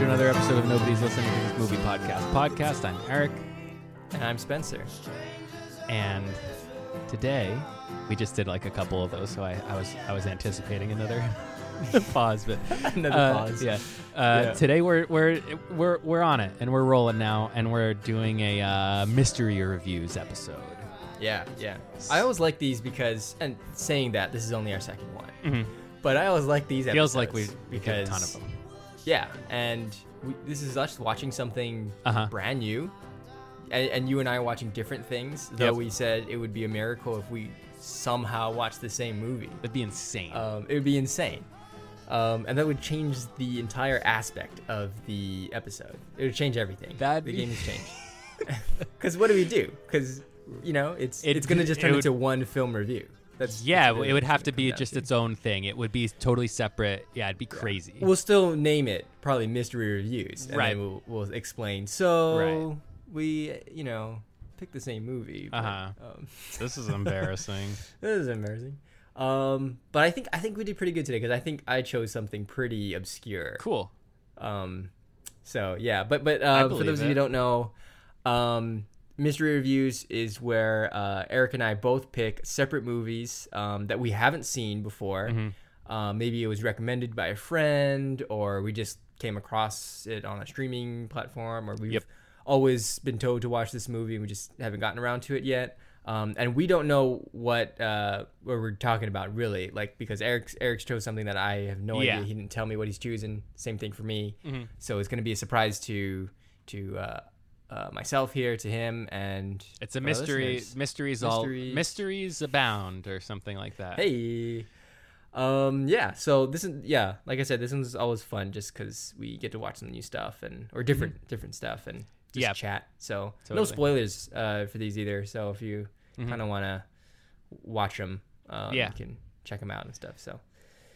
to another episode of Nobody's Listening to This Movie Podcast. Podcast. I'm Eric, And I'm Spencer. and today we just did like a couple of those, so I, I was I was anticipating another pause, but Another uh, pause. Yeah. Uh, Yeah. Today we're we're we're we're on it and we're rolling now, and we're doing a uh, mystery reviews episode. Yeah, yeah. I always like these because, and saying that this is only our second one, Mhm. but I always like these. Feels like we episodes we did a ton of them. Yeah, and we, this is us watching something Uh-huh. brand new, and, and you and I are watching different things. Though Yep. we said it would be a miracle if we somehow watched the same movie. That'd be insane. Um, it would be insane. Um, and that would change the entire aspect of the episode. It would change everything. That'd the game has changed. Because what do we do? Because you know, it's It- it's gonna just it turn would- into one film review. That's yeah, that's really it would have to be just to. its own thing. It would be totally separate. Yeah, it'd be crazy. We'll still name it probably mystery reviews, and Right. then we'll we'll explain. So Right. we you know pick the same movie. but, Uh-huh. Um, this is embarrassing. this is embarrassing. Um, but I think I think we did pretty good today because I think I chose something pretty obscure. cool. Um, so yeah, but but uh, for believe those of you who don't know, um, mystery reviews is where uh, Eric and I both pick separate movies um, that we haven't seen before. Mm-hmm. Uh, maybe it was recommended by a friend, or we just came across it on a streaming platform, or we've Yep. always been told to watch this movie and we just haven't gotten around to it yet. Um, and we don't know what uh, what we're talking about really, like because Eric Eric chose something that I have no Yeah. idea. He didn't tell me what he's choosing. Same thing for me. Mhm. So it's going to be a surprise to to uh, uh, myself here, to him, and It's a mystery. listeners. Mysteries all Mysteries. mysteries abound, or something like that. Hey. Um. Yeah. So this is yeah. Like I said, this one's always fun just because we get to watch some new stuff and or different different stuff and just Mm-hmm. Yeah. chat. So no spoilers uh, for these either. So if you Mhm. kind of want to watch them, um, Yeah. you can check them out and stuff. So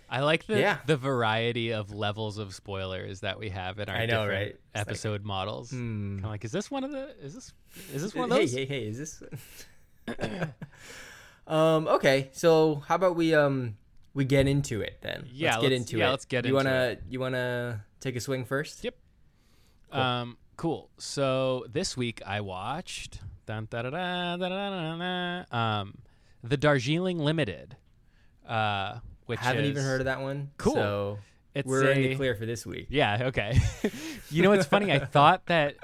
I like the yeah. the variety of levels of spoilers that we have in our I know, right? Episode like, models. Hmm. I'm like, is this one of the? Is this is this one of those? Hey, hey, hey! Is this? um. Okay. So how about we um we get into it then? Yeah. Let's, let's get into yeah, it. Let's get. You into wanna it. you wanna take a swing first? Yep. Cool. Um. Cool. So this week I watched dun, da, da, da, da, da, da, da, um the Darjeeling Limited. Uh which Haven't is, even heard of that one. Cool. So It's we're in the clear for this week. Yeah. Okay. you know what's funny? I thought that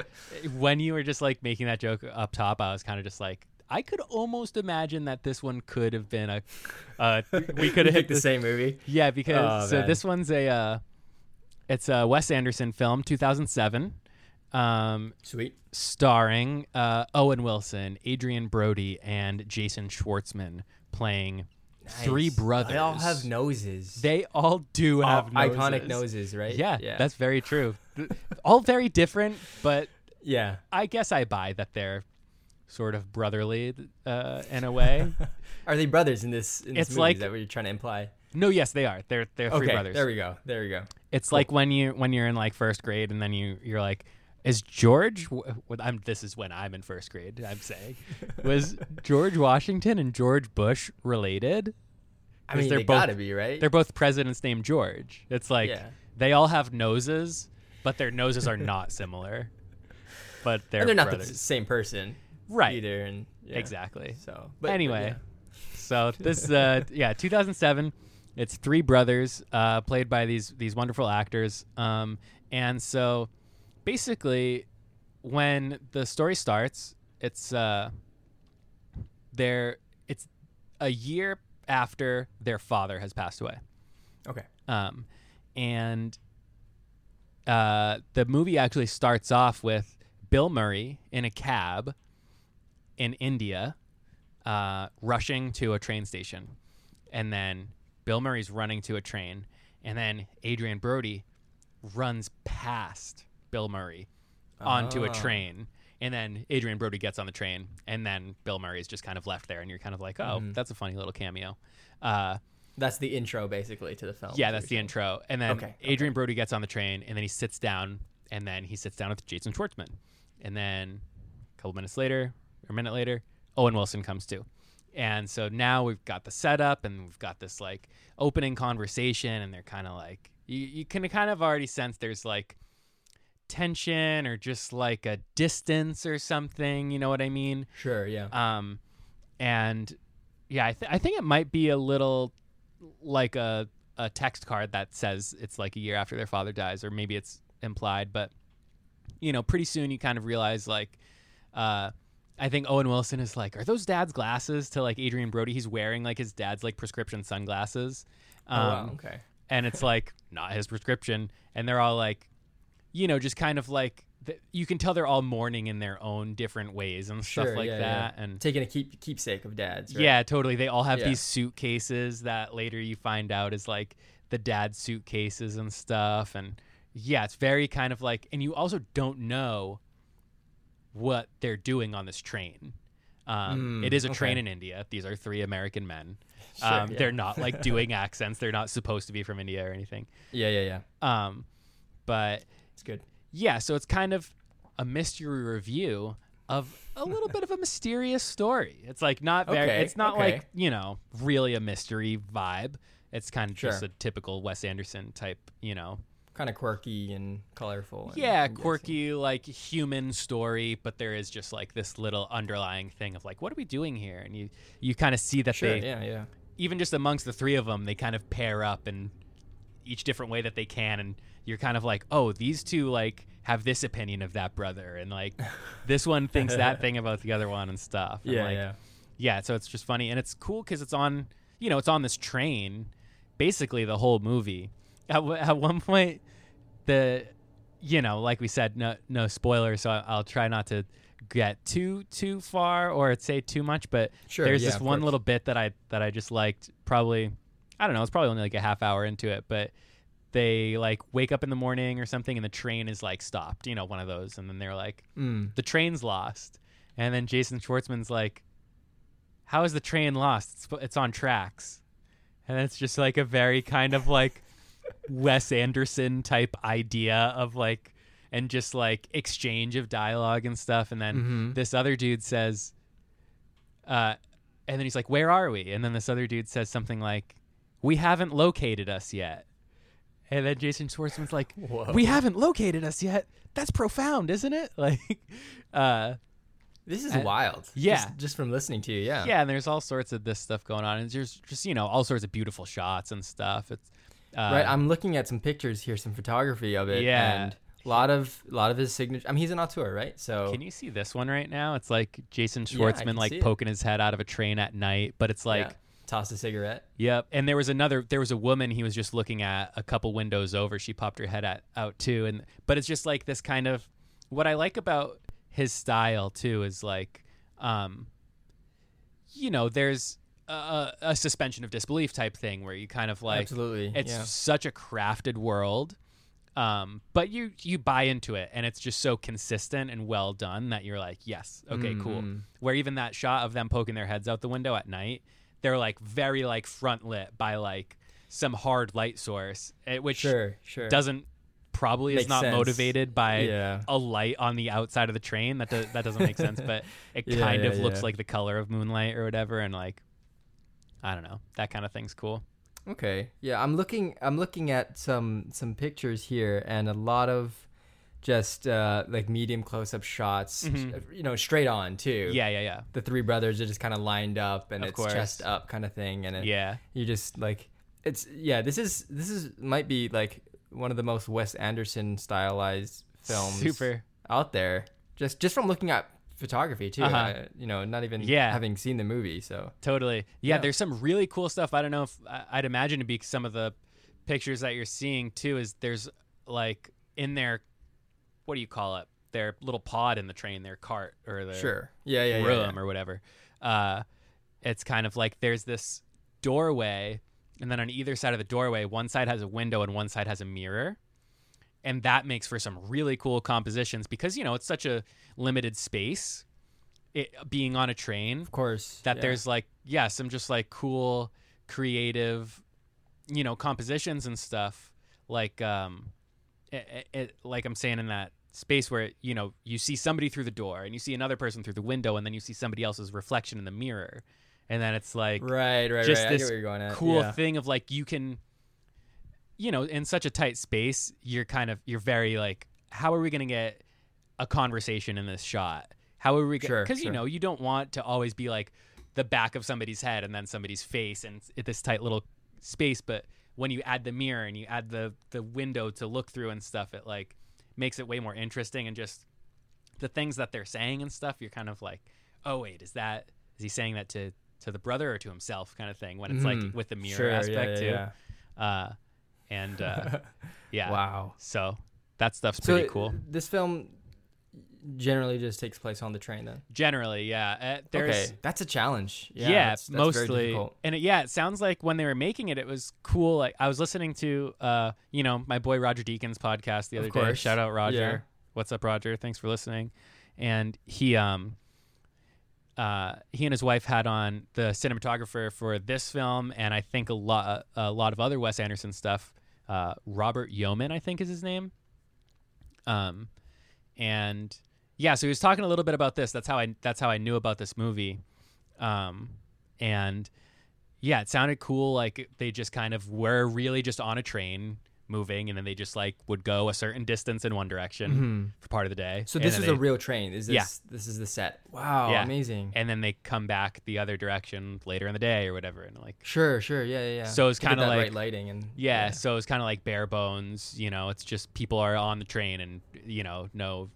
when you were just like making that joke up top, I was kind of just like. I could almost imagine that this one could have been a, uh, we could have hit the this same movie. Yeah, because Oh, so man. this one's a uh, it's a Wes Anderson film, 2007, um, Sweet. starring uh, Owen Wilson, Adrien Brody, and Jason Schwartzman playing three brothers. They all have noses. They all do All have iconic noses, right? Yeah, Yeah. that's very true. All very different, but yeah. I guess I buy that they're sort of brotherly uh, in a way. Are they brothers in this? In this It's movie? like- Is that what you're trying to imply? no, yes, they are. They're they're three okay. brothers. There we go. There we go. It's like when you when you're in like first grade and then you you're like, is George? I'm this is when I'm in first grade. I'm saying, was George Washington and George Bush related? I mean, they're they both- gotta be right. They're both presidents named George. It's like Yeah. they all have noses, but their noses are not similar. But they're, and they're not the same person, right? Either, and yeah. Exactly. So, but anyway, but so this uh yeah, 2007. It's three brothers uh, played by these these wonderful actors. Um, and so basically, when the story starts, it's uh, they're it's a year after their father has passed away. okay. Um, and uh, the movie actually starts off with Bill Murray in a cab in India, uh, rushing to a train station, and then Bill Murray's running to a train, and then Adrien Brody runs past Bill Murray onto a Ah. train. And then Adrien Brody gets on the train, and then Bill Murray is just kind of left there, and you're kind of like, oh, Mhm. that's a funny little cameo. Uh, That's the intro, basically, to the film. yeah, that's the you're intro. And then Okay, Adrien Brody gets on the train, and then he sits down, and then he sits down with Jason Schwartzman. And then a couple minutes later, or a minute later, Owen Wilson comes too. And so now we've got the setup, and we've got this like opening conversation, and they're kind of like you, you can kind of already sense there's like tension or just like a distance or something. You know what I mean? Sure. Yeah. Um, and yeah, I, th- I think it might be a little like a a text card that says it's like a year after their father dies, or maybe it's implied. But you know, pretty soon you kind of realize like, uh, I think Owen Wilson is like, are those dad's glasses to like Adrien Brody? He's wearing like his dad's like prescription sunglasses. oh, wow. Um, Okay. and it's like not his prescription and they're all like you know just kind of like th- you can tell they're all mourning in their own different ways and Sure. stuff like yeah, that yeah. and taking a keep keepsake of dads. Right? yeah totally they all have Yeah. these suitcases that later you find out is like the dad's suitcases and stuff and yeah it's very kind of like and you also don't know what they're doing on this train um, Mm, it is a train in India. These are three American men. Sure, um. They're not like doing accents. They're not supposed to be from India or anything. Yeah. Yeah. Yeah. Um, but It's good. yeah, so it's kind of a mystery review of a little bit of a mysterious story. It's like not very. Okay, It's not okay. like you know really a mystery vibe. It's kind of just a typical Wes Anderson type, you know. Kind of quirky and colorful. and- Yeah, guessing. quirky like human story, but there is just like this little underlying thing of like, what are we doing here? And you you kind of see that Sure. they Yeah. Yeah. even just amongst the three of them, they kind of pair up in each different way that they can, and you're kind of like, oh, these two like have this opinion of that brother, and like this one thinks that thing about the other one and stuff. And, Yeah. like, yeah. yeah. So it's just funny, and it's cool because it's on, you know, it's on this train, basically the whole movie. At, w- at one point, the, you know, like we said, no no spoilers, so I- I'll try not to get too too far or say too much, but Sure. there's yeah, this one course. little bit that I that I just liked. Probably, I don't know. It's probably only like a half hour into it, but they like wake up in the morning or something, and the train is like stopped. You know, one of those, and then they're like, Mm. the train's lost, and then Jason Schwartzman's like, how is the train lost? It's it's on tracks, and it's just like a very kind of like Wes Anderson type idea of like and just like exchange of dialogue and stuff and then Mhm. this other dude says uh and then he's like where are we and then this other dude says something like we haven't located us yet and then Jason Schwartzman's like Whoa. we haven't located us yet that's profound isn't it like uh This is Uh, wild. yeah. Just, just from listening to you. Yeah. yeah and there's all sorts of this stuff going on and there's just you know all sorts of beautiful shots and stuff it's uh, right. I'm looking at some pictures here, some photography of it. Yeah. And a lot of a lot of his signature. I mean, he's an auteur, right? So Can you see this one right now? It's like Jason Schwartzman can like see it. poking his head out of a train at night, but it's like yeah. Toss a cigarette. yep. And there was another there was a woman he was just looking at a couple windows over. She popped her head at, out too and but it's just like this kind of what I like about his style too is like um you know, there's a, a, a suspension of disbelief type thing where you kind of like Absolutely. it's yeah. such a crafted world um, but you you buy into it and it's just so consistent and well done that you're like yes okay cool Mhm. where even that shot of them poking their heads out the window at night they're like very like front lit by like some hard light source eh, which Sure. Sure. doesn't probably is not sense. motivated by Yeah. a light on the outside of the train that does, that doesn't make sense but it Yeah, kind yeah, of looks like the color of moonlight or whatever and like i don't know that kind of thing's cool Okay. Yeah, I'm looking. I'm looking at some some pictures here, and a lot of just uh, like medium close-up shots. Mhm. You know, straight on too. yeah yeah yeah The three brothers are just kind of lined up, and Of it's course. chest up kind of thing, and it, yeah you just like it's yeah. This is this is might be like one of the most Wes Anderson stylized films super out there. Just just from looking at photography too. Uh-huh. uh, you know, not even Yeah. having seen the movie. So Totally. Yeah, Yeah. there's some really cool stuff. I don't know if I- I'd imagine to be some of the pictures that you're seeing too. Is there's like in their what do you call it? Their little pod in the train, their cart or their sure. Yeah, yeah, yeah. room yeah. or whatever. Uh, it's kind of like there's this doorway, and then on either side of the doorway, one side has a window and one side has a mirror. And that makes for some really cool compositions because you know it's such a limited space. It being on a train, Of course. that yeah. there's like yeah some just like cool creative you know compositions and stuff like um it, it, like i'm saying in that space where you know you see somebody through the door and you see another person through the window and then you see somebody else's reflection in the mirror and then it's like right, right, just right. This get where you're going cool yeah. thing of like you can you know in such a tight space you're kind of you're very like how are we going to get a conversation in this shot? How are we going Sure, because you know, you don't want to always be like the back of somebody's head and then somebody's face and it's this tight little space, but when you add the mirror and you add the the window to look through and stuff, it like makes it way more interesting and just the things that they're saying and stuff, you're kind of like, "Oh wait, is that is he saying that to to the brother or to himself?" kind of thing when it's like Mhm. with the mirror Sure, aspect yeah, too. Uh and uh yeah. Wow. So that stuff's So pretty cool. This film generally just takes place on the train then. Generally, yeah. Uh, there's okay, that's a challenge. Yeah, yeah, that's, that's mostly. And it, yeah, it sounds like when they were making it, it was cool. Like I was listening to, uh, you know, my boy Roger Deakins podcast the other day. Shout out Roger. Yeah. What's up, Roger? Thanks for listening. And he, um, uh, he and his wife had on the cinematographer for this film, and I think a lot, a lot of other Wes Anderson stuff. Uh, Robert Yeoman, I think, is his name. Um, and yeah, so he was talking a little bit about this. That's how I that's how I knew about this movie. Um, and yeah, it sounded cool. Like they just kind of were really just on a train moving, and then they just like would go a certain distance in one direction Mhm. for part of the day. So this is they- a real train. Is this Yeah. this is the set? Wow, Yeah. amazing. and then they come back the other direction later in the day or whatever, and like Sure, sure, yeah, yeah. yeah. So it's kinda like- right lighting and yeah, so it's kind of like bare bones. You know, it's just people are on the train, and you know, no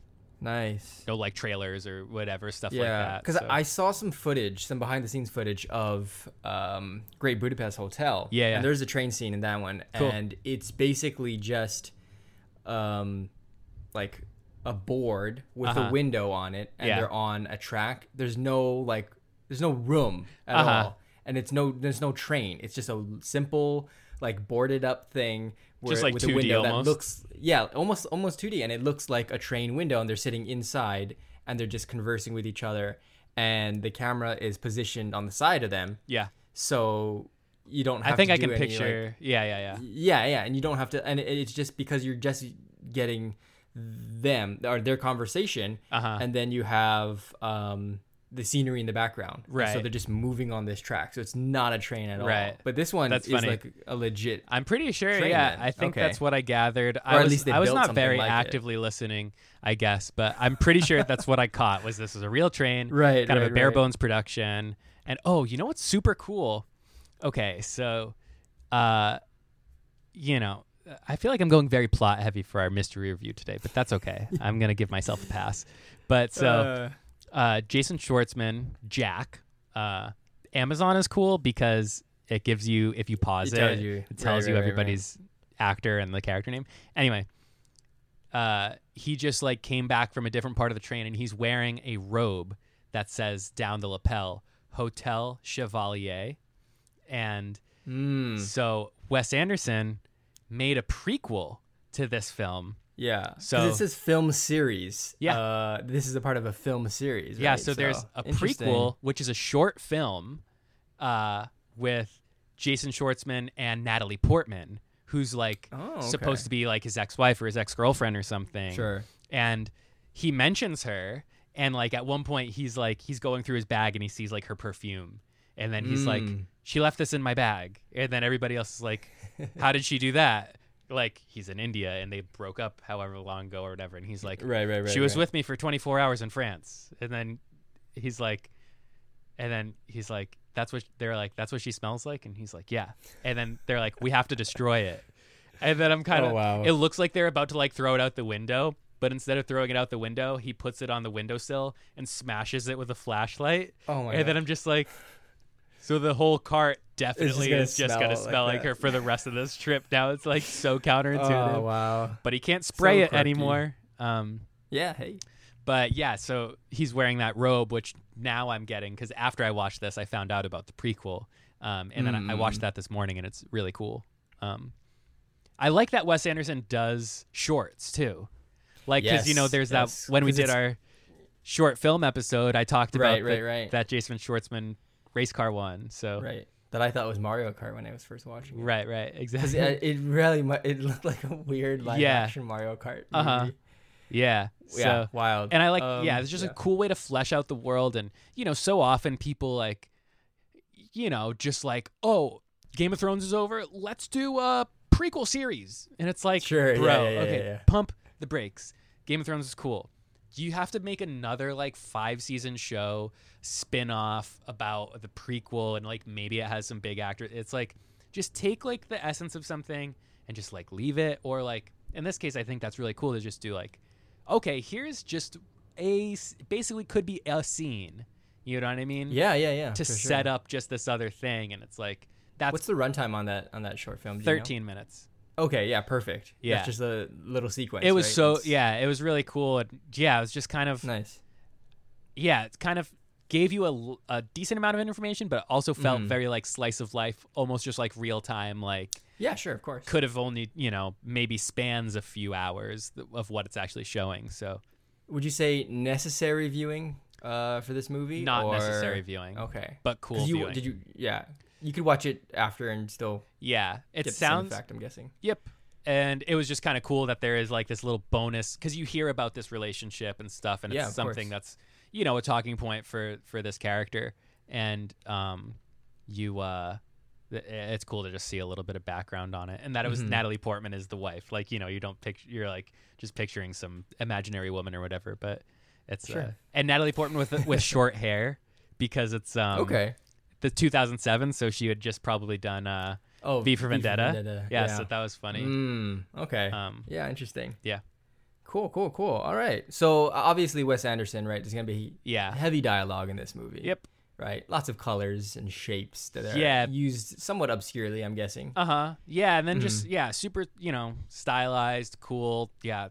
nice. no like trailers or whatever stuff like Yeah, that. because so- I saw some footage, some behind the scenes footage of um, Great Budapest Hotel. Yeah, yeah. And there's a train scene in that one, Cool. and it's basically just um, like a board with Uh-huh. a window on it, and Yeah. they're on a track. There's no like, there's no room at Uh-huh. all, and it's no, there's no train. It's just a simple like boarded up thing. Just like with a 2D window almost? that looks yeah almost almost 2d and it looks like a train window and they're sitting inside and they're just conversing with each other and the camera is positioned on the side of them yeah, so you don't have I think I can any, like- picture. yeah, yeah, yeah. yeah yeah and you don't have to and it- it's just because you're just getting them or their conversation Uh huh. and then you have um the scenery in the background Right. so they're just moving on this track so it's not a train at all Right. but this one That's is funny. like a legit I'm pretty sure. Yeah, then. I think Okay. that's what I gathered. Or I at was, least they I was not very like it. actively listening, I guess, but I'm pretty sure that's what I caught. Was this is a real train, right kind of a bare right. bones production, and oh, you know what's super cool? Okay, so, uh, you know, I feel like I'm going very plot heavy for our mystery review today, but that's okay. I'm gonna give myself a pass. But so. Uh, uh, Jason Schwartzman, Jack. Uh, Amazon is cool because it gives you if you pause It it, tells you. it tells Right, you right, right, everybody's actor and the character name. Anyway, uh, he just like came back from a different part of the train and he's wearing a robe that says down the lapel Hotel Chevalier, and mm, so Wes Anderson made a prequel to this film. Yeah. So- So this is film series. Yeah. Uh, this is a part of a film series. Yeah, right? so there's a prequel, which is a short film uh, with Jason Schwartzman and Natalie Portman, who's like Oh, okay. supposed to be like his ex-wife or his ex-girlfriend or something. Sure. And he mentions her, and like at one point he's like he's going through his bag and he sees like her perfume, and then he's like, Mm. "She left this in my bag," and then everybody else is like, "How did she do that?" Like he's in India and they broke up however long ago or whatever, and he's like, Right, right, right. she was right. with me for 24 hours in France. And then he's like, and then he's like, that's what they're like, that's what she smells like. And he's like, yeah. And then they're like, we have to destroy it. And then I'm kind of, Oh, wow. it looks like they're about to like throw it out the window. But instead of throwing it out the window, he puts it on the windowsill and smashes it with a flashlight. Oh my and god. then I'm just like, so the whole cart definitely is just gonna smell like like, her for the rest of this trip. Now it's like so counterintuitive. oh wow. But he can't spray it quirky. anymore. Um, Yeah. Hey. but yeah, so he's wearing that robe, which now I'm getting because after I watched this, I found out about the prequel, um, and then I, I watched Mm. that this morning, and it's really cool. Um, I like that Wes Anderson does shorts too, like because you know there's yes, that when we did our short film episode, I talked about Right, the- right, right. that Jason Schwartzman race car one. So right, Right. That I thought was Mario Kart when I was first watching it. right, Because exactly. it, it really it looked like a weird live Yeah. action Mario Kart. Uh-huh. movie. yeah, Yeah. so wild. and I like Um, yeah, it's just a cool way to flesh out the world and you know, so often people like you know, just like, "Oh, Game of Thrones is over. Let's do a prequel series." And it's like, Sure, "Bro, yeah, yeah, okay, yeah. pump the brakes." Game of Thrones is cool. You have to make another like five season show spin off about the prequel and like maybe it has some big actors. It's like just take like the essence of something and just like leave it or like in this case I think that's really cool to just do like okay, here's just a basically could be a scene. You know what I mean? Yeah, yeah, yeah. To for sure. set up just this other thing and it's like that's What's the runtime on that on that short film? Do you know? 13 minutes. Okay, yeah, perfect. Yeah. That's just a little sequence. It was right? so It's yeah, it was really cool. And yeah, it was just kind of Nice. yeah, it kind of gave you a, a decent amount of information, but also felt Mhm. very like slice of life, almost just like real time. Like Yeah, sure, of course. could have only you know maybe spans a few hours of what it's actually showing. So Would you say necessary viewing uh, for this movie? not or- necessary viewing, Okay. but cool. you, viewing. Did you? Yeah. You could watch it after and still yeah, it sounds same. I'm guessing. Yep. And it was just kind of cool that there is like this little bonus because you hear about this relationship and stuff, and it's something course. that's you know a talking point for for this character, and um, you uh, th- it's cool to just see a little bit of background on it, and that it was Mhm. Natalie Portman as the wife. Like you know you don't picture you're like just picturing some imaginary woman or whatever, but it's uh, Sure. and Natalie Portman with with short hair because it's um okay. The 2007, so she had just probably done uh Oh, V for Vendetta. Yeah, so that was funny. Mm, okay. Um, yeah, interesting. yeah. Cool, cool, cool. All right. So obviously Wes Anderson, right? There's gonna be yeah. heavy dialogue in this movie. Yep. Right. Lots of colors and shapes that are Yeah. used somewhat obscurely. I'm guessing. Uh huh. Yeah, and then Mm-hmm. just yeah, super you know stylized, cool. Yeah,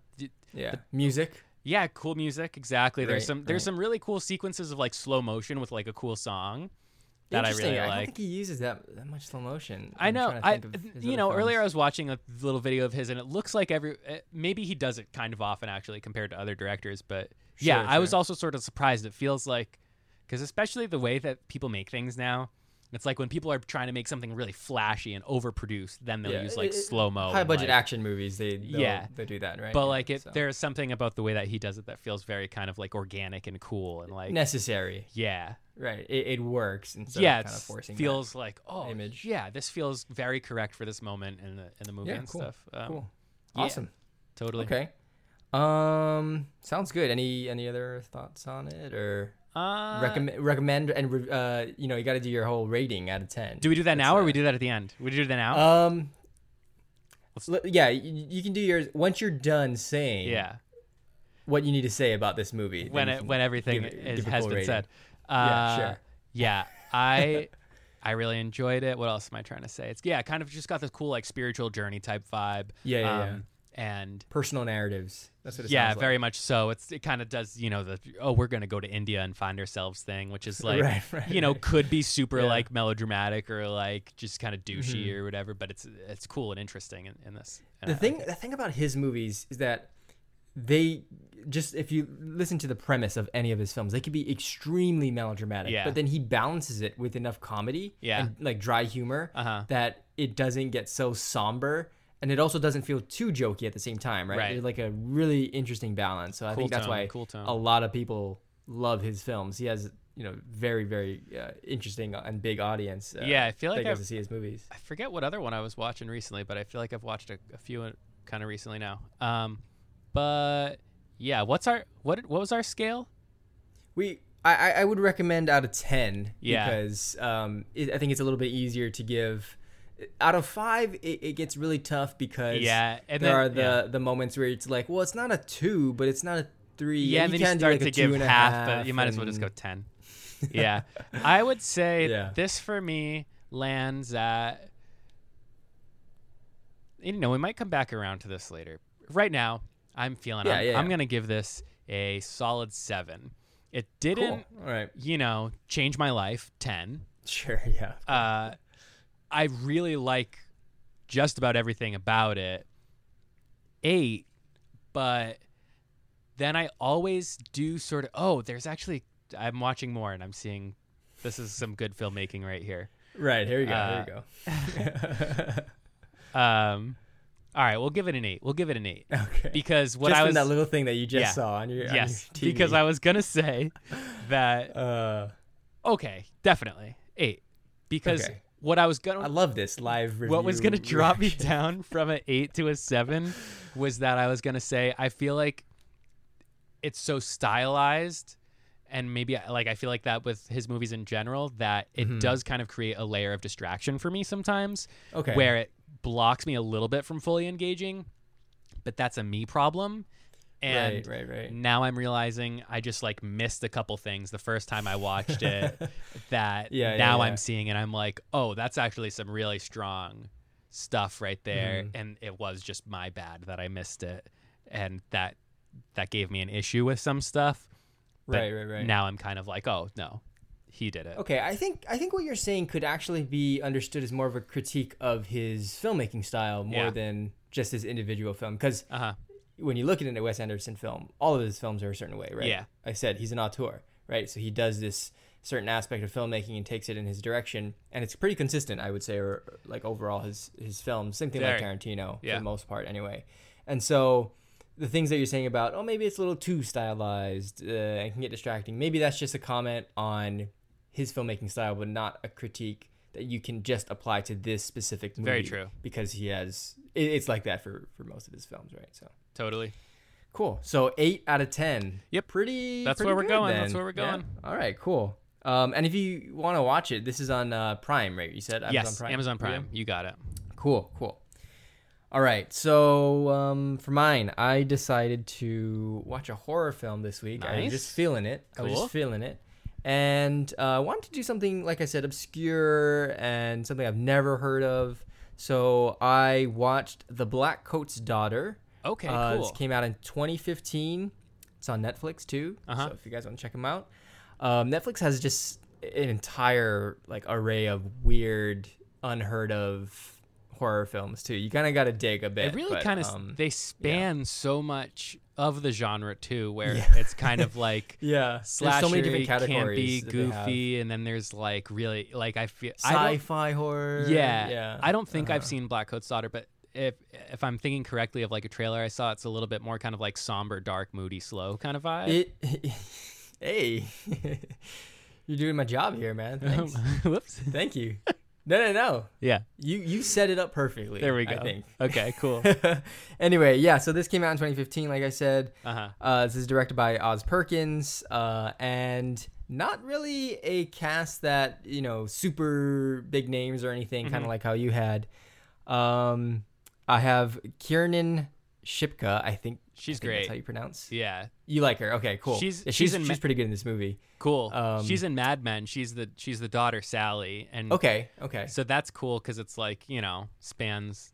Yeah. Music. yeah, cool music. Exactly. There's Right, some there's right. some really cool sequences of like slow motion with like a cool song that I really I like. don't think he uses that that much slow motion. I I'm know. I think of his you know earlier I was watching a little video of his and it looks like every uh, maybe he does it kind of often actually compared to other directors, but yeah, Sure, I was also sort of surprised. It feels like because especially the way that people make things now. It's like when people are trying to make something really flashy and overproduced, then they'll Yeah, use like slow mo. high budget action movies. They Yeah. they do that right. But like it, so. there's something about the way that he does it that feels very kind of like organic and cool and like necessary. yeah, Right. It, it works instead yeah, of kind of it forcing. feels like oh image. Yeah, this feels very correct for this moment in the in the movie Yeah, and cool, stuff. Um, cool. yeah. Awesome. Totally. Okay. Um, sounds good. Any any other thoughts on it or Uh, recommend recommend and re- uh you know you got to do your whole rating out of ten. do we do that Let's, now or uh, we do that at the end? We do that now. Um. l- Yeah, you, you can do yours once you're done saying yeah. what you need to say about this movie. When it when everything give is, give has been rating. said. Uh, Yeah, sure. Yeah, I I really enjoyed it. What else am I trying to say? It's yeah, kind of just got this cool like spiritual journey type vibe. Yeah, yeah, yeah. And Personal narratives. That's what it yeah, very like. much so. It's it kind of does you know the oh we're gonna go to India and find ourselves thing, which is like Right, right, you know right. could be super Yeah. like melodramatic or like just kind of douchey Mhm. or whatever, but it's it's cool and interesting in, in this. And the I thing like the thing about his movies is that they just if you listen to the premise of any of his films they could be extremely melodramatic Yeah. but then he balances it with enough comedy Yeah. and like dry humor Uh-huh. that it doesn't get so somber and it also doesn't feel too jokey at the same time right, Right. It's like a really interesting balance so i think that's tone, why cool a lot of people love his films he has you know very very uh, interesting and big audience uh, Yeah, I feel like I've- to see his movies I forget what other one I was watching recently, but I feel like I've watched a, a few kind of recently now. Um, but yeah, what's our what what was our scale? We, I, I- I would recommend out of ten Yeah. because um, it, I think it's a little bit easier to give. Out of five, it, it gets really tough because Yeah, and there then- are the yeah. the moments where it's like, well, it's not a two, but it's not a three. Yeah, and then you can do, start like, to give a half, but you might as well just go ten. yeah, I would say Yeah. this for me lands at. You know, we might come back around to this later. Right now, I'm feeling. Yeah, I'm, yeah, I'm gonna give this a solid seven. It didn't, Cool. All right. you know, change my life. Ten. Sure. Yeah. uh, I really like just about everything about it. Eight, but then I always do sort of. Oh, there's actually. I'm watching more and I'm seeing. This is some good filmmaking right here. Right. Here you go. Uh, here you go. Um, all right, we'll give it an eight. We'll give it an eight okay. because what just I was. that little thing that you just yeah. saw on your on yes, your TV. because I was gonna say that. Uh, Okay, definitely eight because Okay. What I was gonna. I love this live. Review what was going to drop me down from an 8 to a 7 was that I was going to say I feel like it's so stylized and maybe like I feel like that with his movies in general that it Mhm. does kind of create a layer of distraction for me sometimes Okay. where it blocks me a little bit from fully engaging, but that's a me problem. And right, right, right. now I'm realizing I just like missed a couple things the first time I watched it that Yeah, yeah, now yeah. I'm seeing and I'm like, oh, that's actually some really strong stuff right there. Mhm. And it was just my bad that I missed it. And that that gave me an issue with some stuff. But Right, right, right. Now I'm kind of like, oh no, he did it. Okay, I think I think what you're saying could actually be understood as more of a critique of his filmmaking style more Yeah. than just his individual film. Because Uh huh. When you look at it, a Wes Anderson film, all of his films are a certain way, right? Yeah. I said he's an auteur, right? So he does this certain aspect of filmmaking and takes it in his direction, and it's pretty consistent, I would say, or like overall his his films. Same thing like Tarantino Yeah. for the most part, anyway. And so the things that you're saying about oh maybe it's a little too stylized uh, and can get distracting. Maybe that's just a comment on his filmmaking style, but not a critique that you can just apply to this specific movie. Very true. Because he has it, it's like that for for most of his films, right? So. Totally. Cool. So eight out of ten. Yep. Pretty. That's pretty where we're going. That's where we're Yeah. going. All right. Cool. Um, and if you want to watch it, this is on uh, Prime, right? You said Amazon yes, Prime. Amazon Yeah. Prime. You got it. Cool. Cool. All right. So um, for mine, I decided to watch a horror film this week. I was just feeling it. I was just feeling it. And uh, I wanted to do something, like I said, obscure and something I've never heard of. So I watched The Blackcoat's Daughter. Okay, Uh, cool. This came out in 2015. It's on Netflix too. Uh-huh. So if you guys want to check them out, um, Netflix has just an entire like array of weird, unheard of horror films too. You kind of got to dig a bit. It really kind of um, they span so much of the genre too, where Yeah. it's kind of like yeah. slasher, There's so many different campy, categories. have. goofy, and then there's like really like I feel I Sci-fi horror. yeah, Yeah. I don't think I've Uh-huh. seen Blackcoat's Daughter, but if if I'm thinking correctly of like a trailer I saw, it's a little bit more kind of like somber, dark, moody, slow kind of vibe. It. hey, you're doing my job here, man. Thanks. Whoops. Thank you. No, no, no. Yeah. You you set it up perfectly. There we go. I think. Okay. Cool. anyway, yeah. So this came out in 2015, like I said. Uh huh. Uh, this is directed by Oz Perkins, uh, and not really a cast that you know super big names or anything, kind Mhm. of like how you had. Um, I have Kiernan Shipka. I think She's think That's great. how you pronounce. Yeah. You like her? Okay, cool. She's- Yeah, she's she's she's pretty good in this movie. Cool. Um, she's in Mad Men. She's the she's the daughter Sally, and Okay, okay. So that's cool because it's like you know spans,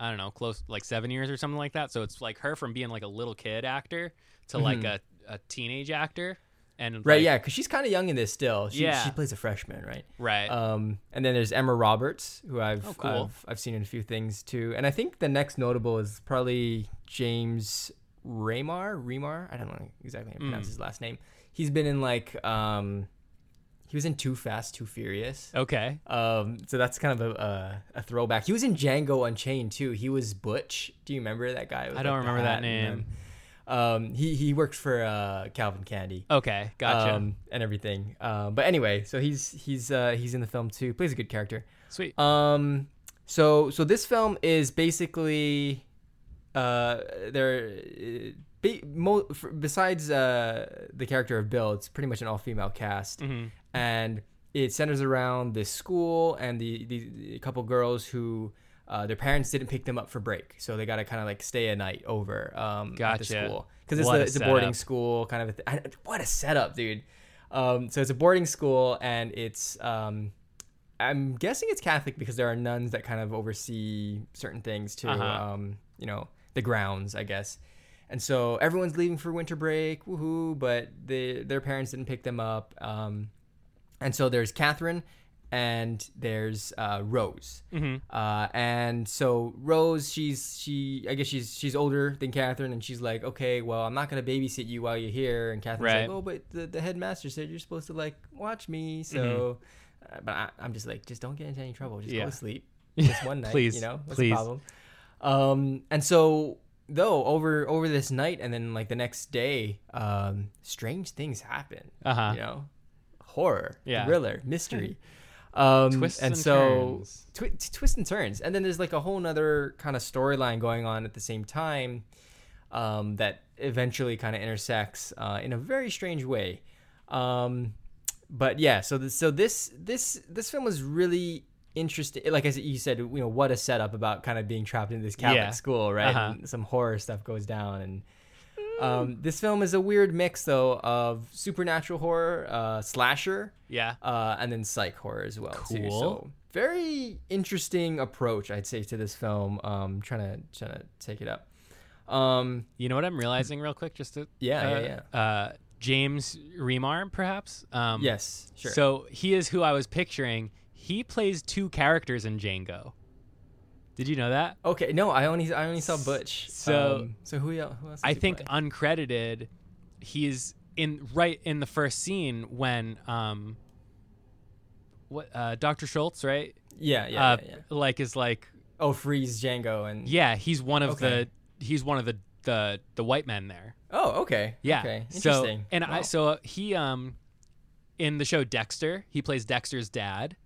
I don't know, close like seven years or something like that. So it's like her from being like a little kid actor to like Mhm. a, a teenage actor, and Right, like- yeah, because she's kind of young in this still. She, Yeah. she plays a freshman, right? right. Um, and then there's Emma Roberts, who I've, Oh, cool. I've I've seen in a few things too. And I think the next notable is probably James Raymar. Remar, I don't know exactly how to pronounce Mm. his last name. He's been in like um, he was in Too Fast, Too Furious. okay. Um, so that's kind of a, a a throwback. He was in Django Unchained too. He was Butch. Do you remember that guy? I don't like, remember that name. Um, he he worked for uh Calvin Candie Okay. Gotcha. um, and everything. Um, but anyway, so he's he's uh, he's in the film too. Plays a good character. Sweet. Um, so so this film is basically, uh, there, uh, be, mo- f besides uh the character of Bill, it's pretty much an all female cast, hmm and it centers around this school and the the, the couple girls who. Uh, their parents didn't pick them up for break, so they got to kind of like stay a night over um, at the school because it's, What a, a it's a boarding school kind of. A th- I, what a setup, dude! Um, so it's a boarding school, and it's um, I'm guessing it's Catholic because there are nuns that kind of oversee certain things too. Uh-huh. Um, you know, the grounds, I guess. And so everyone's leaving for winter break, woohoo! But they, their parents didn't pick them up. Um, and so there's Catherine, and there's uh, Rose. hmm Uh, and so Rose, she's she, I guess she's she's older than Catherine, and she's like, okay, well, I'm not gonna babysit you while you're here. And Catherine's Right. like, oh, but the, the headmaster said you're supposed to like watch me. So, Mm-hmm. uh, but I, I'm just like, just don't get into any trouble. Just Yeah. go to sleep. Just one night, Please, you know, what's please. the problem? Um, and so though over over this night and then like the next day, um, strange things happen. Uh huh. You know, horror, Yeah. thriller, mystery. Um, Twists and, and so turns. twi- twists and turns, and then there's like a whole nother kind of storyline going on at the same time. um, that eventually kind of intersects uh, in a very strange way. Um, but yeah, so this, so this this this film was really interesting. Like I said, you said, you know, what a setup about kind of being trapped in this Catholic Yeah. school, right? Uh-huh. Some horror stuff goes down, and um, this film is a weird mix though of supernatural horror, uh, slasher, Yeah. uh, and then psych horror as well. Too. Cool. So very interesting approach, I'd say, to this film. Um, trying to trying to take it up. Um, You know what I'm realizing real quick, just to Yeah, uh, yeah, Uh, James Remar, perhaps. Um, yes, sure. So he is who I was picturing. He plays two characters in Django. Did you know that? okay, no, I only I only saw Butch. So- um, so who else? Who else I think play? uncredited. He's in right in the first scene when um. What uh, Dr. Schultz, right? yeah, yeah, uh, yeah, yeah. Like is like Oh, freeze Django and yeah, he's one of Okay. the he's one of the the the white men there. Oh, okay. Yeah. Okay. So Interesting. and I so he um in the show Dexter, he plays Dexter's dad.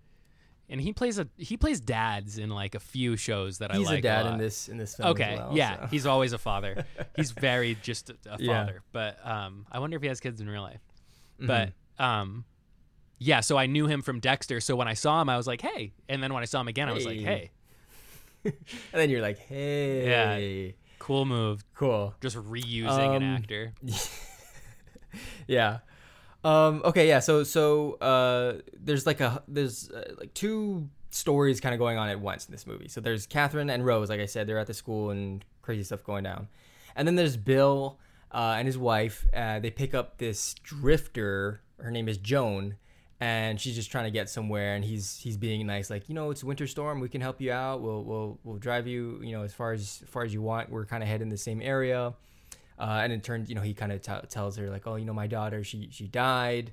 And he plays a he plays dads in like a few shows that I he's like. a dad lot. in this in this film. as Okay, well, yeah, so. he's always a father. he's very just a, a Yeah. father. But um, I wonder if he has kids in real life. Mm-hmm. But um, yeah. So I knew him from Dexter. So when I saw him, I was like, hey. And then when I saw him again, I was like, Hey. hey, and then you're like, hey, yeah, cool move. cool. Just reusing an Um, actor. yeah. Um, okay, yeah. So so uh, there's like a there's uh, like two stories kind of going on at once in this movie. So there's Catherine and Rose, like I said, they're at the school and crazy stuff going down, and then there's Bill uh, and his wife. Uh, they pick up this drifter. Her name is Joan. And she's just trying to get somewhere, and he's he's being nice, like you know, it's a winter storm. We can help you out. We'll we'll we'll drive you, you know, as far as, as far as you want. We're kind of heading the same area. Uh, and it turns, you know, he kind of t- tells her like, oh, you know, my daughter, she she died,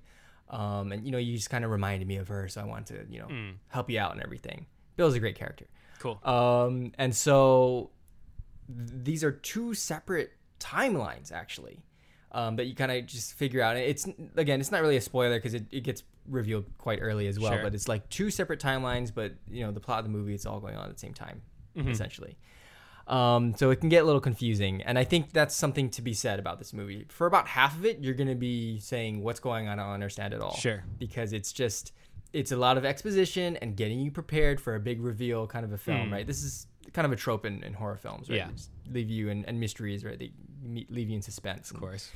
um, and you know, you just kind of reminded me of her, so I wanted to, you know, Mm. help you out and everything. Bill's a great character, Cool. um, and so th- these are two separate timelines actually um, that you kind of just figure out. And it's again, it's not really a spoiler because it, it gets revealed quite early as well, Sure. but it's like two separate timelines, but you know, the plot of the movie, it's all going on at the same time, Mhm. essentially. Um, so it can get a little confusing, and I think that's something to be said about this movie. For about half of it, you're gonna be saying what's going on. I don't understand at all. Sure. because it's just it's a lot of exposition and getting you prepared for a big reveal, kind of a film, Hmm. right? This is kind of a trope in, in horror films, right? Yeah. Leave you in and mysteries, right? They leave you in suspense. Of course.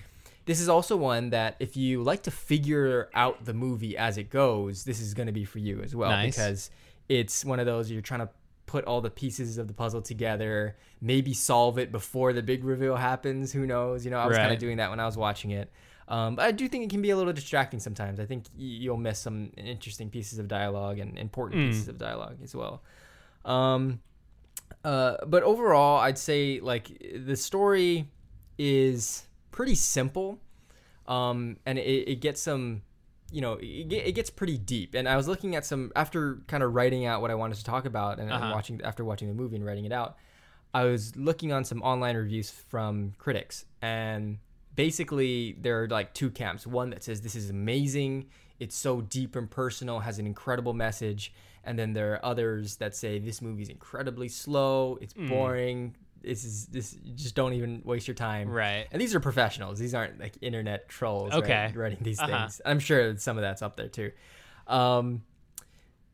This is also one that if you like to figure out the movie as it goes, this is going to be for you as well Nice. because it's one of those you're trying to put all the pieces of the puzzle together, maybe solve it before the big reveal happens. Who knows? You know, I was kind of doing that when I was watching it. Um, but I do think it can be a little distracting sometimes. I think y- you'll miss some interesting pieces of dialogue and important Mm. pieces of dialogue as well. Um, uh, but overall, I'd say like the story is pretty simple, um, and it, it gets some, you know, it, it gets pretty deep. And I was looking at some after kind of writing out what I wanted to talk about, and Uh-huh. watching after watching the movie and writing it out, I was looking on some online reviews from critics, and basically there are like two camps. One that says this is amazing, it's so deep and personal, has an incredible message, and then there are others that say this movie's incredibly slow, it's Mm. boring. This is this just don't even waste your time. Right. And these are professionals. These aren't like internet trolls right, Okay. writing these Uh-huh. things. I'm sure some of that's up there too. Um,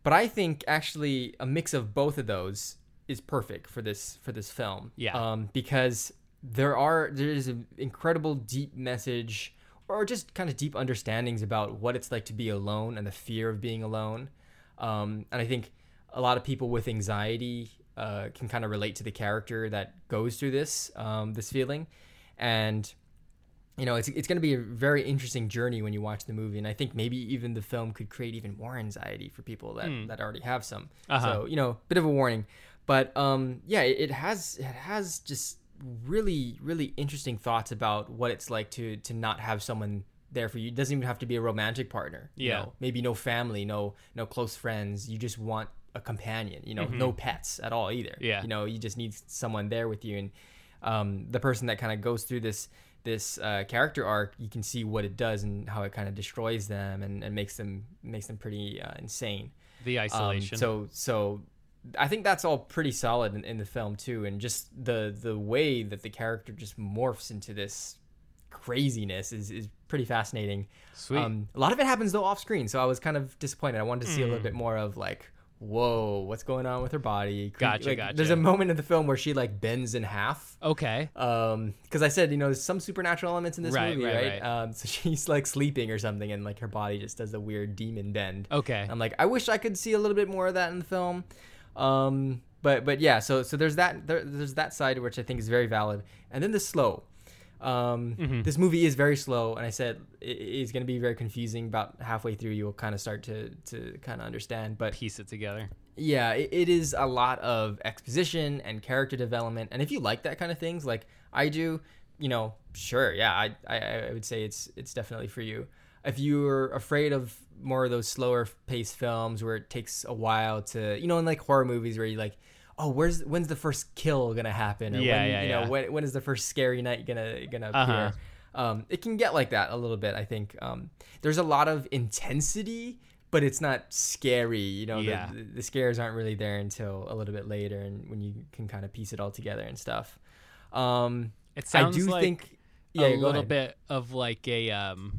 but I think actually a mix of both of those is perfect for this for this film. Yeah. Um, because there are there is an incredible deep message or just kind of deep understandings about what it's like to be alone and the fear of being alone. Um, and I think a lot of people with anxiety uh, can kind of relate to the character that goes through this um, this feeling, and you know it's it's going to be a very interesting journey when you watch the movie. And I think maybe even the film could create even more anxiety for people that Hmm. that already have some. Uh-huh. So you know, bit of a warning, but um, yeah, it, it has it has just really really interesting thoughts about what it's like to to not have someone there for you. It doesn't even have to be a romantic partner. you Yeah. know? maybe no family, no no close friends. You just want a companion. You know, no pets at all either. Mm-hmm. Yeah. you know, you just need someone there with you. And um, the person that kind of goes through this this uh, character arc, you can see what it does and how it kind of destroys them and, and makes them makes them pretty uh, insane. The Um, isolation. so so I think that's all pretty solid in, in the film too, and just the the way that the character just morphs into this craziness is, is pretty fascinating. Sweet. Um, a lot of it happens though off screen, so I was kind of disappointed. I wanted to see a little Mm. bit more of like, whoa, what's going on with her body? Cre- Gotcha, like, gotcha. There's a moment in the film where she like bends in half. okay. Um, because I said you know there's some supernatural elements in this Right, movie, right, right? right. Um, so she's like sleeping or something, and like her body just does a weird demon bend. Okay. I'm like, I wish I could see a little bit more of that in the film. Um, but but yeah, so so there's that there, there's that side which I think is very valid, and then the slow. Um, Mhm. This movie is very slow, and I said it is going to be very confusing. About halfway through, you'll kind of start to to kind of understand. But Piece it together. yeah, it, it is a lot of exposition and character development. And if you like that kind of things, like I do, you know, sure, yeah, I, I, I would say it's it's definitely for you. If you're afraid of more of those slower paced films where it takes a while to, you know, in like horror movies where you like, oh, where's when's the first kill gonna happen? Or Yeah, when, yeah, you know, yeah. when when is the first scary night gonna gonna Uh-huh. appear? Um, it can get like that a little bit. I think um, there's a lot of intensity, but it's not scary. You know, the- Yeah. the, the scares aren't really there until a little bit later, and when you can kind of piece it all together and stuff. Um, It I sounds do like think, yeah, a little ahead. bit of like a um,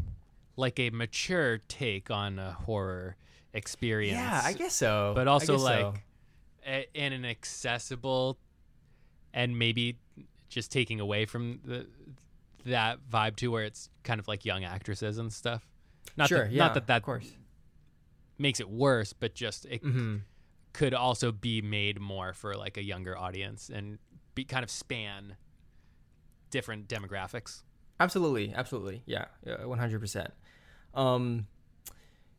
like a mature take on a horror experience. Yeah, I guess so. but also like so. In an accessible and maybe just taking away from the that vibe too where it's kind of like young actresses and stuff not sure, that, yeah, not that that of course. makes it worse but just it hmm could also be made more for like a younger audience and be kind of span different demographics Absolutely, absolutely, yeah, one hundred percent. Um,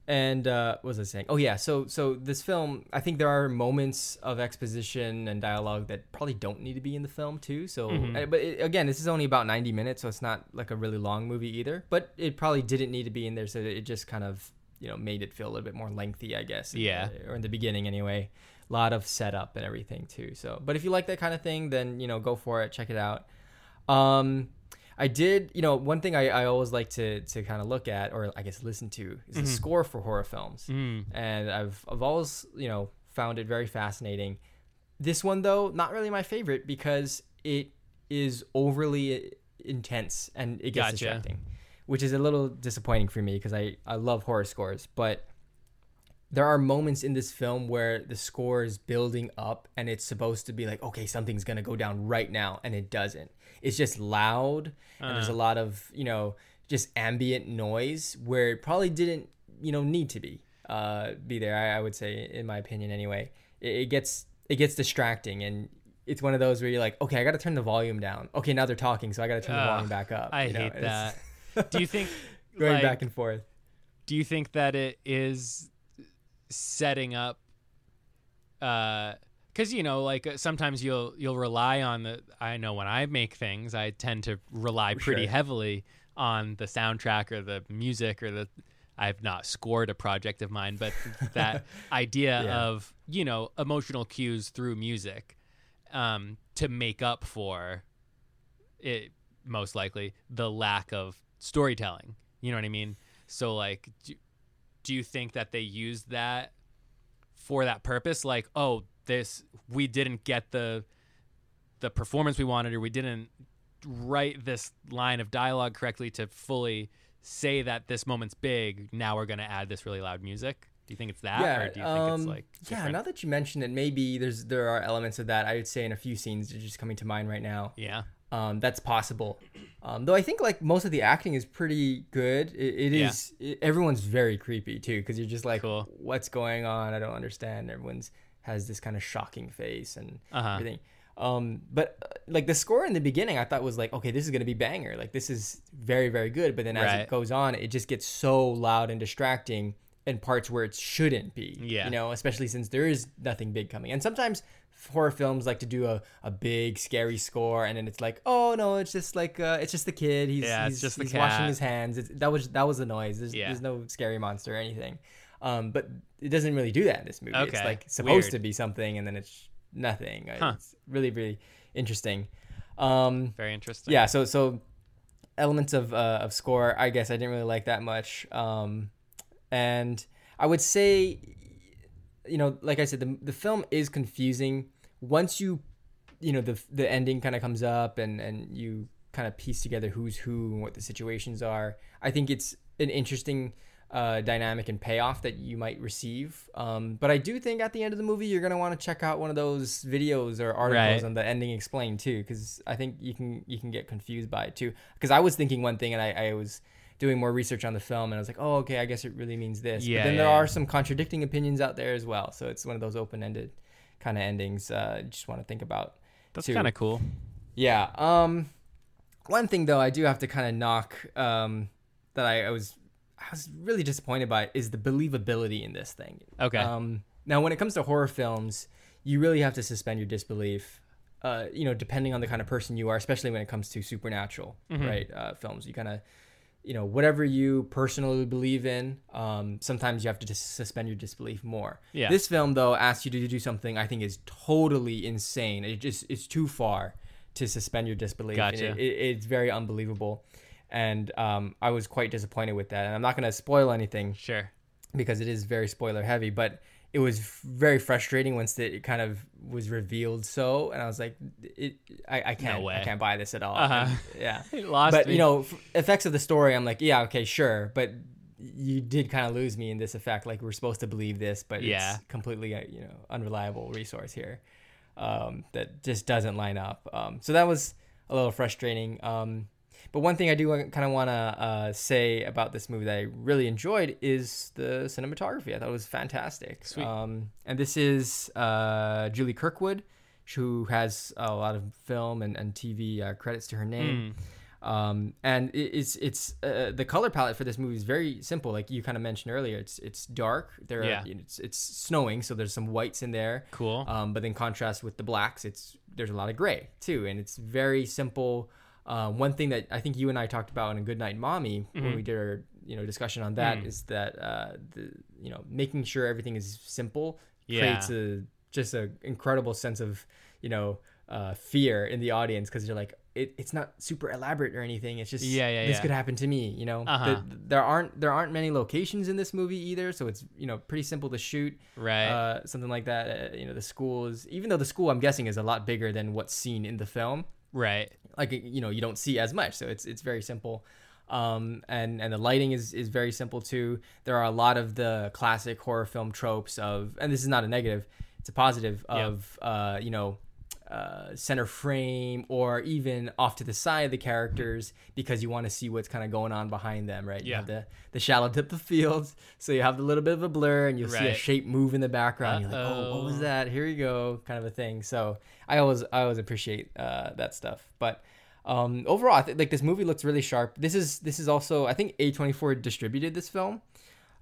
and uh, what was I saying? Oh yeah, so so this film, I think there are moments of exposition and dialogue that probably don't need to be in the film too. So, Mhm. uh, but it, again, this is only about ninety minutes, so it's not like a really long movie either. But it probably didn't need to be in there, so it just kind of you know made it feel a little bit more lengthy, I guess. Yeah. or in the beginning anyway. A lot of setup and everything too. So, but if you like that kind of thing, then you know go for it, check it out. Um, I did, you know, one thing I, I always like to to kind of look at, or I guess listen to, is the Mhm. score for horror films, mm. and I've I've always you know found it very fascinating. This one though, not really my favorite because it is overly intense and it gets Gotcha. distracting, which is a little disappointing for me because I I love horror scores, but there are moments in this film where the score is building up and it's supposed to be like okay something's gonna go down right now and it doesn't. It's just loud and there's a Uh. lot of you know just ambient noise where it probably didn't you know need to be uh be there i, I would say in my opinion anyway. It, it gets it gets distracting and it's one of those where you're like okay i gotta turn the volume down. Okay now they're talking so i gotta turn the volume back up I you know, hate that. Do you think going like, back and forth. do you think that it is setting up uh because you know like uh, sometimes you'll you'll rely on the i know when i make things i tend to rely pretty Sure. heavily on the soundtrack or the music or the i've not scored a project of mine but that idea Yeah. of you know emotional cues through music um to make up for it most likely the lack of storytelling you know what i mean so like do, you think that they used that for that purpose like oh this we didn't get the the performance we wanted or we didn't write this line of dialogue correctly to fully say that this moment's big now we're going to add this really loud music do you think it's that yeah, or do you think it's um, like yeah. Now that you mention it, maybe there's there are elements of that. I would say in a few scenes are just coming to mind right now. yeah Um, that's possible. Um, though I think like most of the acting is pretty good. It, it Yeah. is. It, everyone's very creepy too, because you're just like, Cool. what's going on? I don't understand. Everyone's has this kind of shocking face and uh-huh everything. Um, but uh, like the score in the beginning, I thought was like, okay, this is gonna be banger. Like this is very very good. But then as Right. it goes on, it just gets so loud and distracting in parts where it shouldn't be. Yeah. You know, especially since there is nothing big coming. And sometimes horror films like to do a, a big scary score and then it's like oh no it's just like uh, it's just the kid he's, Yeah, he's, just the he's washing his hands it's, that was that was the noise there's, Yeah. there's no scary monster or anything um, but it doesn't really do that in this movie okay. it's like supposed weird. to be something and then it's nothing Huh. it's really really interesting um, very interesting yeah so so elements of uh, of score i guess i didn't really like that much um and i would say you know, like I said, the the film is confusing. Once you, you know, the the ending kind of comes up and and you kind of piece together who's who and what the situations are. I think it's an interesting uh, dynamic and payoff that you might receive. Um, but I do think at the end of the movie, you're gonna want to check out one of those videos or articles Right. on the ending explained too, because I think you can you can get confused by it too. Because I was thinking one thing and I, I was doing more research on the film and I was like, oh okay, I guess it really means this. Yeah, but then yeah, there yeah. are some contradicting opinions out there as well. So it's one of those open ended kind of endings. Uh, just want to think about. That's kind of cool. Yeah. Um, one thing though, I do have to kind of knock um, that I, I was I was really disappointed by is the believability in this thing. Okay. Um, now, when it comes to horror films, you really have to suspend your disbelief. Uh, you know, depending on the kind of person you are, especially when it comes to supernatural, Mhm. right? Uh, films, you kind of, you know, whatever you personally believe in. Um, sometimes you have to just suspend your disbelief more. Yeah. This film, though, asks you to do something I think is totally insane. It just it's too far to suspend your disbelief. Gotcha. It, it, it's very unbelievable, and um, I was quite disappointed with that. And I'm not going to spoil anything Sure. because it is very spoiler heavy, but it was very frustrating once it kind of was revealed so, and I was like, it, I, I can't, way. I can't buy this at all. Uh-huh. And, yeah. It lost But me. you know, f- effects of the story, I'm like, yeah, okay, sure, but you did kind of lose me in this effect. Like we're supposed to believe this, but Yeah. it's completely, uh, you know, unreliable resource here um, that just doesn't line up. Um, so that was a little frustrating. Um, but one thing I do kind of want to uh, say about this movie that I really enjoyed is the cinematography. I thought it was fantastic. Sweet. Um, and this is uh, Julie Kirkwood, who has a lot of film and, and TV uh, credits to her name. Mm. Um, and it's it's uh, the color palette for this movie is very simple. Like you kind of mentioned earlier, it's it's dark. There, Yeah. are, it's it's snowing, so there's some whites in there. Cool. Um, but in contrast with the blacks, it's there's a lot of gray too, and it's very simple. Um, one thing that I think you and I talked about in a Good Night Mommy when Mhm. we did our you know discussion on that is Mm. that uh, the you know making sure everything is simple Yeah. creates a just an incredible sense of you know uh, fear in the audience because you're like it, it's not super elaborate or anything. It's just Yeah, yeah, this yeah. could happen to me. You know, Uh-huh. The- there aren't there aren't many locations in this movie either, so it's you know pretty simple to shoot right. uh, something like that. Uh, you know, the school is even though the school I'm guessing is a lot bigger than what's seen in the film. right. Like you know, you don't see as much, so it's it's very simple. Um, and and the lighting is is very simple too. There are a lot of the classic horror film tropes of, and this is not a negative, it's a positive Yeah. of uh, you know. Uh, center frame or even off to the side of the characters because you want to see what's kind of going on behind them right? You Yeah. have the the shallow depth of field so you have a little bit of a blur and you'll see a shape move in the background. You're like oh what was that? Here you go kind of a thing. So i always i always appreciate uh, that stuff. But um, overall i think like this movie looks really sharp. This is this is also i think a24 distributed this film.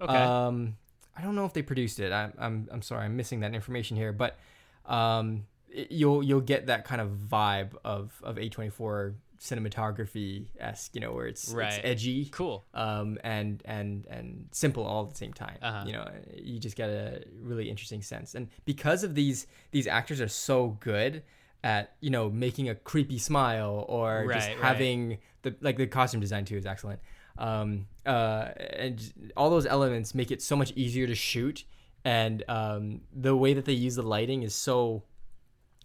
Okay. um, I don't know if they produced it. I'm, I'm, I'm sorry, I'm missing that information here, but um, it- you'll you'll get that kind of vibe of of A24 cinematography esque, you know, where it's Right. it's edgy, cool. um, and and and simple all at the same time. Uh-huh. You know, you just get a really interesting sense, and because of these these actors are so good at you know making a creepy smile or just Right, right. having the like the costume design too is excellent. Um, uh, and all those elements make it so much easier to shoot, and um, the way that they use the lighting is so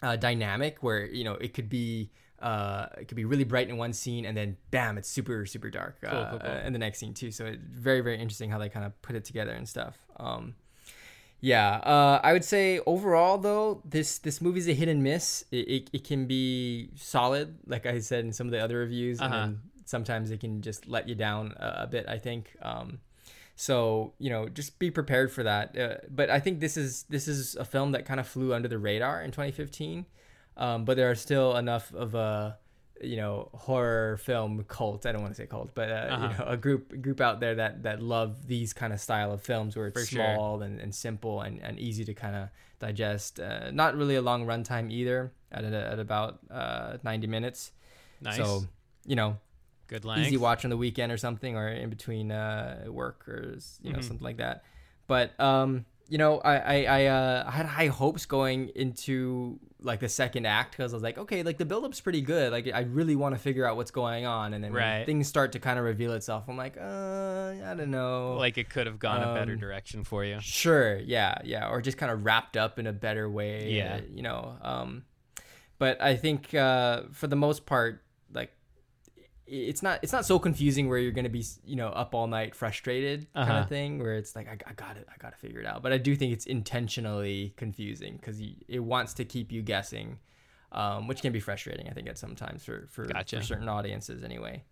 uh, dynamic where you know it could be uh, it could be really bright in one scene and then bam it's super super dark uh, Cool, cool, cool. in the next scene too so it's very very interesting how they kind of put it together and stuff um, yeah uh, i would say overall though this this movie's a hit and miss it, it, it can be solid like i said in some of the other reviews Uh-huh. and then sometimes it can just let you down a, a bit i think um, so you know, just be prepared for that. Uh, but I think this is this is a film that kind of flew under the radar in 2015. Um, but there are still enough of a you know horror film cult. I don't want to say cult, but uh, Uh-huh. you know a group group out there that that love these kind of style of films where it's For sure. small and, and simple and, and easy to kind of digest. Uh, not really a long runtime either, at at about uh, 90 minutes. Nice. So you know Good length. easy watch on the weekend or something or in between uh, work or you know Mhm. something like that but um you know, I I I, uh, I had high hopes going into like the second act because I was like, okay, like the build-up's pretty good. Like I really want to figure out what's going on, and then Right. things start to kind of reveal itself. I'm like, uh, I don't know. Like it could have gone a better Um, direction for you. Sure, yeah, yeah, or just kind of wrapped up in a better way. Yeah. you know. Um, but I think uh, for the most part, it's not it's not so confusing where you're gonna be you know up all night frustrated kind Uh-huh. of thing where it's like I, I got it I got to figure it out. But I do think it's intentionally confusing because it wants to keep you guessing, um, which can be frustrating. I think at sometimes for for, Gotcha. for certain audiences anyway.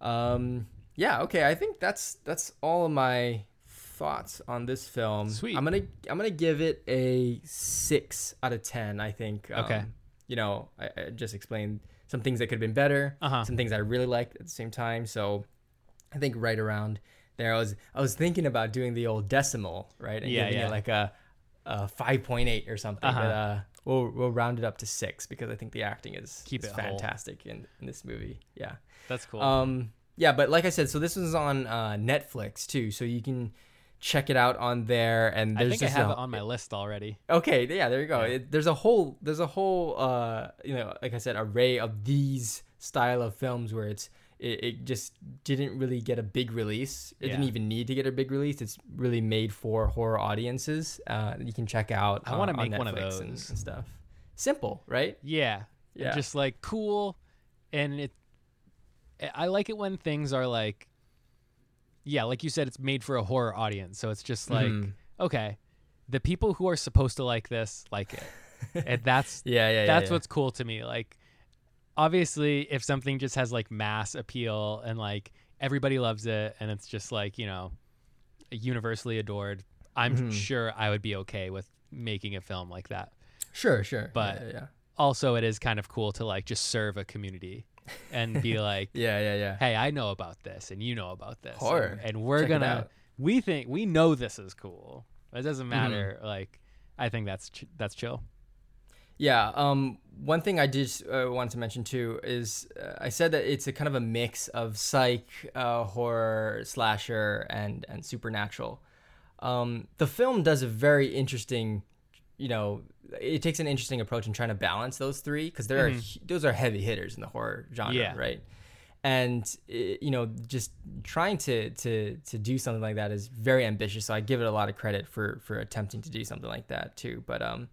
Um, yeah, okay. I think that's that's all of my thoughts on this film. Sweet. I'm gonna I'm gonna give it a six out of ten. I think. Um, Okay. You know, I, I just explained some things that could have been better, Uh-huh. some things I really liked at the same time. So, I think right around there, I was I was thinking about doing the old decimal, right, and Yeah, giving yeah. it like a, a five point eight or something. Uh-huh. But uh, we'll we'll round it up to six because I think the acting is, Keep is it whole. fantastic in, in this movie. Yeah. That's cool. Um, yeah, but like I said, so this was on uh, Netflix too, so you can check it out on there. And I there's think I just have a- it on my list already. Okay, yeah, there you go. Yeah. It, there's a whole there's a whole uh you know like I said array of these style of films where it's it, it just didn't really get a big release. It didn't even need to get a big release. It's really made for horror audiences. Uh, you can check out. I uh, wanna on make one of Netflix and, those. and stuff. Simple, right? Yeah. Yeah. Just like cool and it I like it when things are like yeah, like you said it's made for a horror audience. So it's just like Mhm. okay, the people who are supposed to like this like it. and that's Yeah, yeah, yeah. that's yeah. what's cool to me. Like obviously if something just has like mass appeal and like everybody loves it and it's just like, you know, universally adored, I'm Mhm. sure I would be okay with making a film like that. sure, sure. but- yeah, yeah, also it is kind of cool to like just serve a community and be like yeah, yeah, yeah. hey i know about this and you know about this Horror. and, we're Check gonna we think we know this is cool it doesn't Mm-hmm. matter like i think that's ch- that's chill Yeah. Um. One thing I just uh, wanted to mention too is uh, I said that it's a kind of a mix of psych, uh, horror, slasher, and and supernatural. Um, the film does a very interesting, you know, it takes an interesting approach in trying to balance those three because there are those are heavy hitters in the horror genre, Yeah. right? And uh, you know, just trying to to to do something like that is very ambitious. So I give it a lot of credit for for attempting to do something like that too. But um,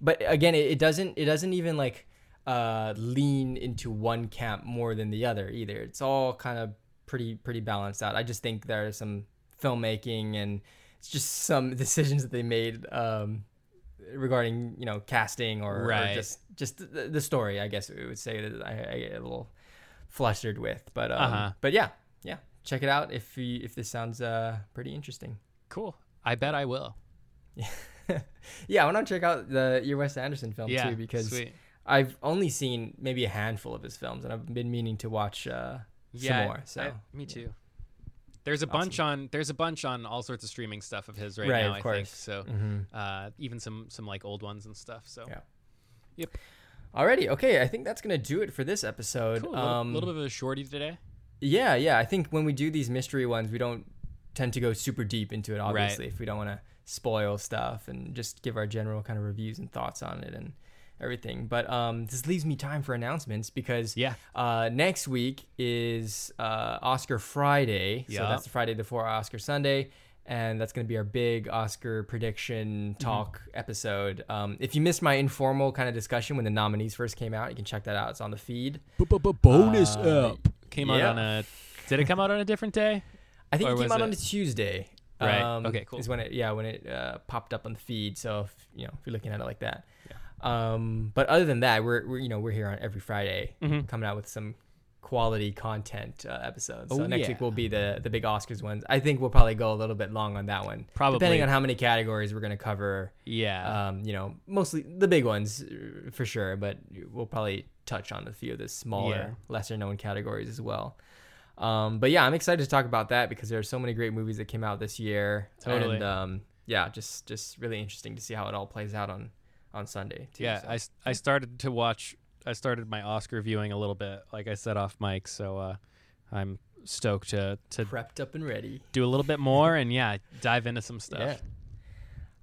but again it, it doesn't it doesn't even like uh lean into one camp more than the other either it's all kind of pretty pretty balanced out i just think there are some filmmaking and it's just some decisions that they made um regarding you know casting or, or just just the, the story i guess we would say that I, I get a little flustered with but um Uh-huh. but yeah yeah check it out if you if this sounds uh pretty interesting cool i bet i will yeah, I want to check out the your Wes Anderson film yeah too because sweet. I've only seen maybe a handful of his films, and I've been meaning to watch uh, yeah some more. So I- me too there's a Awesome. bunch on there's a bunch on all sorts of streaming stuff of his right, Right, now i think course. so Mhm. uh even some some like old ones and stuff so Yeah. yep Alrighty, okay. I think that's gonna do it for this episode. cool a little, um, little bit of a shorty today yeah, yeah. I think when we do these mystery ones, we don't tend to go super deep into it. Right. Obviously, if we don't want to spoil stuff and just give our general kind of reviews and thoughts on it and everything. But um, this leaves me time for announcements because yeah Uh, next week is uh, Oscar Friday, so that's the Friday before Oscar Sunday, and that's going to be our big Oscar prediction talk episode. Um, if you missed my informal kind of discussion when the nominees first came out, you can check that out. It's on the feed. bonus Uh, came out on a did it come out on a different day I think Or it came out it- on a Tuesday. Right. Um, Okay, cool. Is when it yeah when it uh, popped up on the feed. So if, you know if you're looking at it like that. Um, but other than that, we're, we're you know we're here on every Friday, Mhm. coming out with some quality content uh, episodes. So Oh, next yeah. week will be the the big Oscars ones. I think we'll probably go a little bit long on that one, Probably. depending on how many categories we're gonna cover. yeah Um, you know, mostly the big ones uh, for sure, but we'll probably touch on a few of the smaller, Yeah. lesser known categories as well. Um, but yeah, I'm excited to talk about that because there are so many great movies that came out this year. Totally. And um, yeah, just just really interesting to see how it all plays out on on Sunday. Too, yeah so. I, I started to watch i started my oscar viewing a little bit like i said off mic so uh i'm stoked to to prepped up and ready. do a little bit more and yeah dive into some stuff Yeah.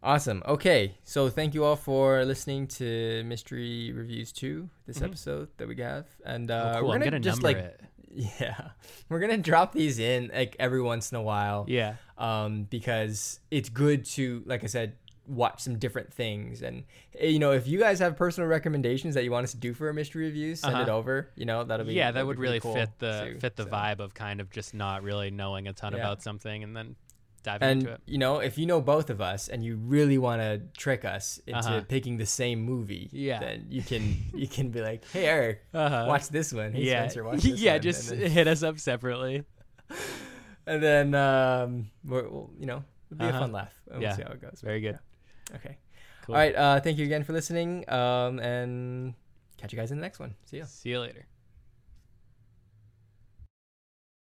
Awesome. Okay, so thank you all for listening to Mystery Reviews Two, this Mhm. episode that we have, and Oh, uh, cool. we're gonna, gonna just number like it. yeah, we're gonna drop these in like every once in a while, Yeah. um, because it's good to, like I said, watch some different things, and eh, you know, if you guys have personal recommendations that you want us to do for a mystery review, send it Uh-huh. over. You know, that'll be yeah, that would really cool fit the too, fit the so. vibe of kind of just not really knowing a ton Yeah. about something and then diving And into it. you know, if you know both of us and you really want to trick us into Uh-huh. picking the same movie, Yeah. then you can you can be like, "Hey Eric, Uh-huh. watch this one. Hey yeah, Spencer, watch this yeah, one." just then, hit us up separately. and then um, we're, we'll, you know, it'll be Uh-huh. a fun laugh. And Yeah. We'll see how it goes. Very good. Okay. Cool. All right. Uh, thank you again for listening. Um, and catch you guys in the next one. See ya. See you later.